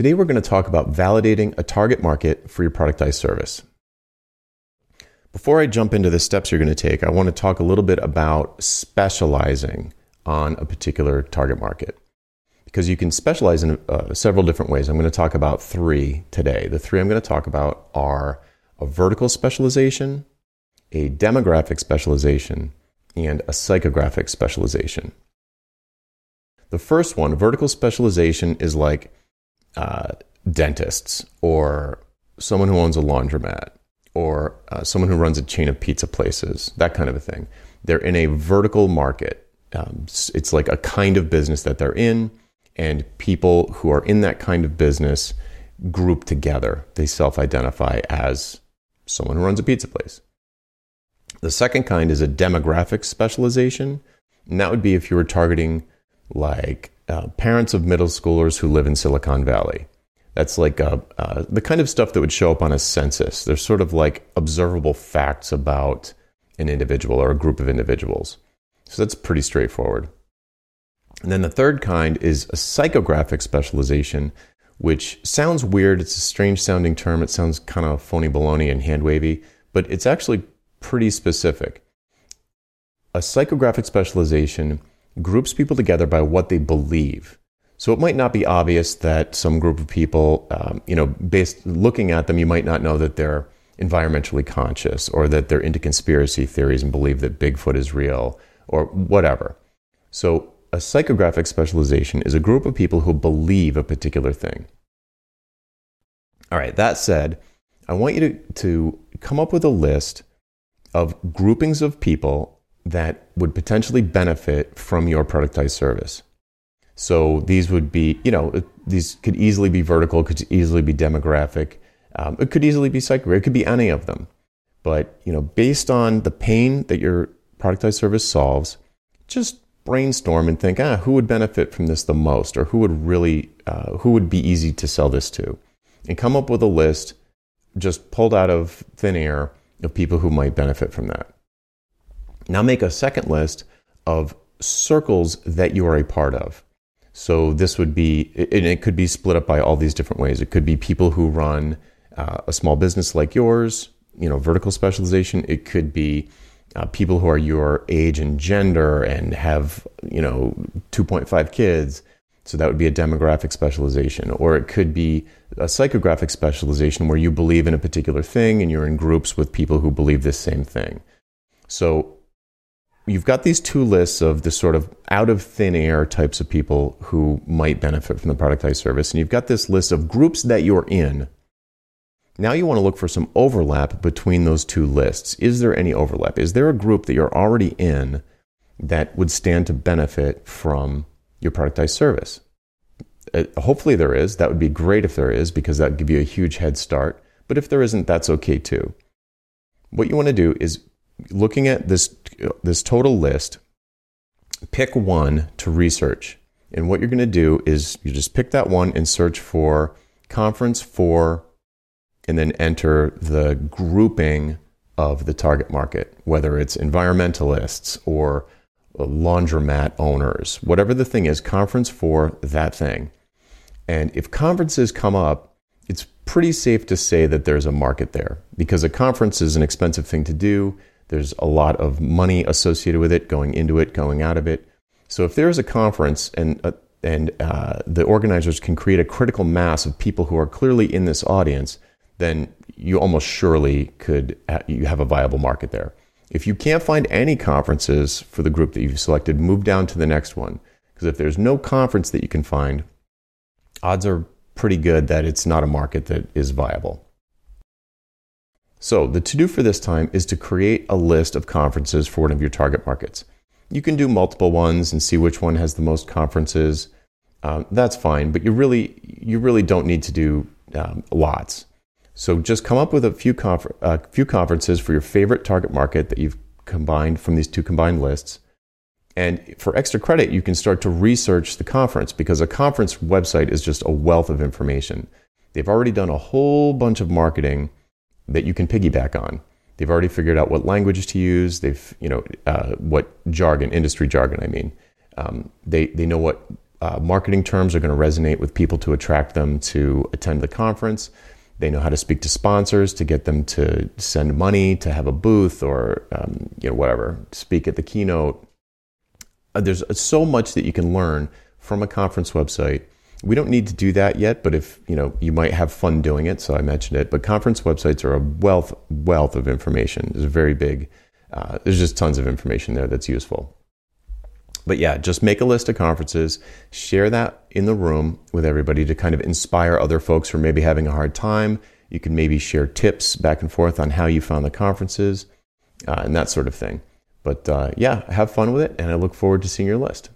Today, we're going to talk about validating a target market for your productized service. Before I jump into the steps you're going to take, I want to talk a little bit about specializing on a particular target market. Because you can specialize in uh, several different ways. I'm going to talk about three today. The three I'm going to talk about are a vertical specialization, a demographic specialization, and a psychographic specialization. The first one, vertical specialization, is like uh, dentists or someone who owns a laundromat or uh, someone who runs a chain of pizza places, that kind of a thing. They're in a vertical market. Um, it's like a kind of business that they're in, and people who are in that kind of business group together. They self identify as someone who runs a pizza place. The second kind is a demographic specialization. And that would be if you were targeting like uh, parents of middle schoolers who live in Silicon Valley. That's like uh, uh, the kind of stuff that would show up on a census. There's sort of like observable facts about an individual or a group of individuals. So that's pretty straightforward. And then the third kind is a psychographic specialization, which sounds weird. It's a strange sounding term. It sounds kind of phony baloney and hand wavy, but it's actually pretty specific. A psychographic specialization groups people together by what they believe. So it might not be obvious that some group of people, um, you know, based looking at them, you might not know that they're environmentally conscious or that they're into conspiracy theories and believe that Bigfoot is real or whatever. So a psychographic specialization is a group of people who believe a particular thing. All right, that said, I want you to, to come up with a list of groupings of people that would potentially benefit from your productized service. So these would be, you know, these could easily be vertical, could easily be demographic, um, it could easily be psycho, it could be any of them. But you know, based on the pain that your productized service solves, just brainstorm and think, ah, who would benefit from this the most, or who would really, uh, who would be easy to sell this to, and come up with a list just pulled out of thin air of people who might benefit from that. Now make a second list of circles that you are a part of. So this would be, and it could be split up by all these different ways. It could be people who run uh, a small business like yours, you know, vertical specialization. It could be uh, people who are your age and gender and have, you know, 2.5 kids. So that would be a demographic specialization. Or it could be a psychographic specialization where you believe in a particular thing and you're in groups with people who believe this same thing. So you've got these two lists of the sort of out of thin air types of people who might benefit from the productized service, and you've got this list of groups that you're in. Now you want to look for some overlap between those two lists. Is there any overlap? Is there a group that you're already in that would stand to benefit from your productized service? Uh, hopefully there is. That would be great if there is because that would give you a huge head start. But if there isn't, that's okay too. What you want to do is looking at this this total list, pick one to research. And what you're going to do is you just pick that one and search for conference for, and then enter the grouping of the target market, whether it's environmentalists or laundromat owners, whatever the thing is, conference for that thing. And if conferences come up, it's pretty safe to say that there's a market there because a conference is an expensive thing to do. There's a lot of money associated with it, going into it, going out of it. So if there's a conference and uh, and uh, the organizers can create a critical mass of people who are clearly in this audience, then you almost surely could ha- you have a viable market there. If you can't find any conferences for the group that you've selected, move down to the next one. Because if there's no conference that you can find, odds are pretty good that it's not a market that is viable. So, the to do for this time is to create a list of conferences for one of your target markets. You can do multiple ones and see which one has the most conferences. Um, that's fine, but you really you really don't need to do um, lots. So just come up with a few confer- few conferences for your favorite target market that you've combined from these two combined lists. And for extra credit, you can start to research the conference because a conference website is just a wealth of information. They've already done a whole bunch of marketing that you can piggyback on. They've already figured out what languages to use. They've, you know, uh, what jargon, industry jargon, I mean. Um, they, they know what uh, marketing terms are going to resonate with people to attract them to attend the conference. They know how to speak to sponsors to get them to send money to have a booth or um, you know whatever speak at the keynote. Uh, there's so much that you can learn from a conference website. We don't need to do that yet, but if you know, you might have fun doing it. So I mentioned it. But conference websites are a wealth wealth of information. There's a very big. Uh, there's just tons of information there that's useful. But yeah, just make a list of conferences, share that in the room with everybody to kind of inspire other folks who are maybe having a hard time. You can maybe share tips back and forth on how you found the conferences uh, and that sort of thing. But uh, yeah, have fun with it, and I look forward to seeing your list.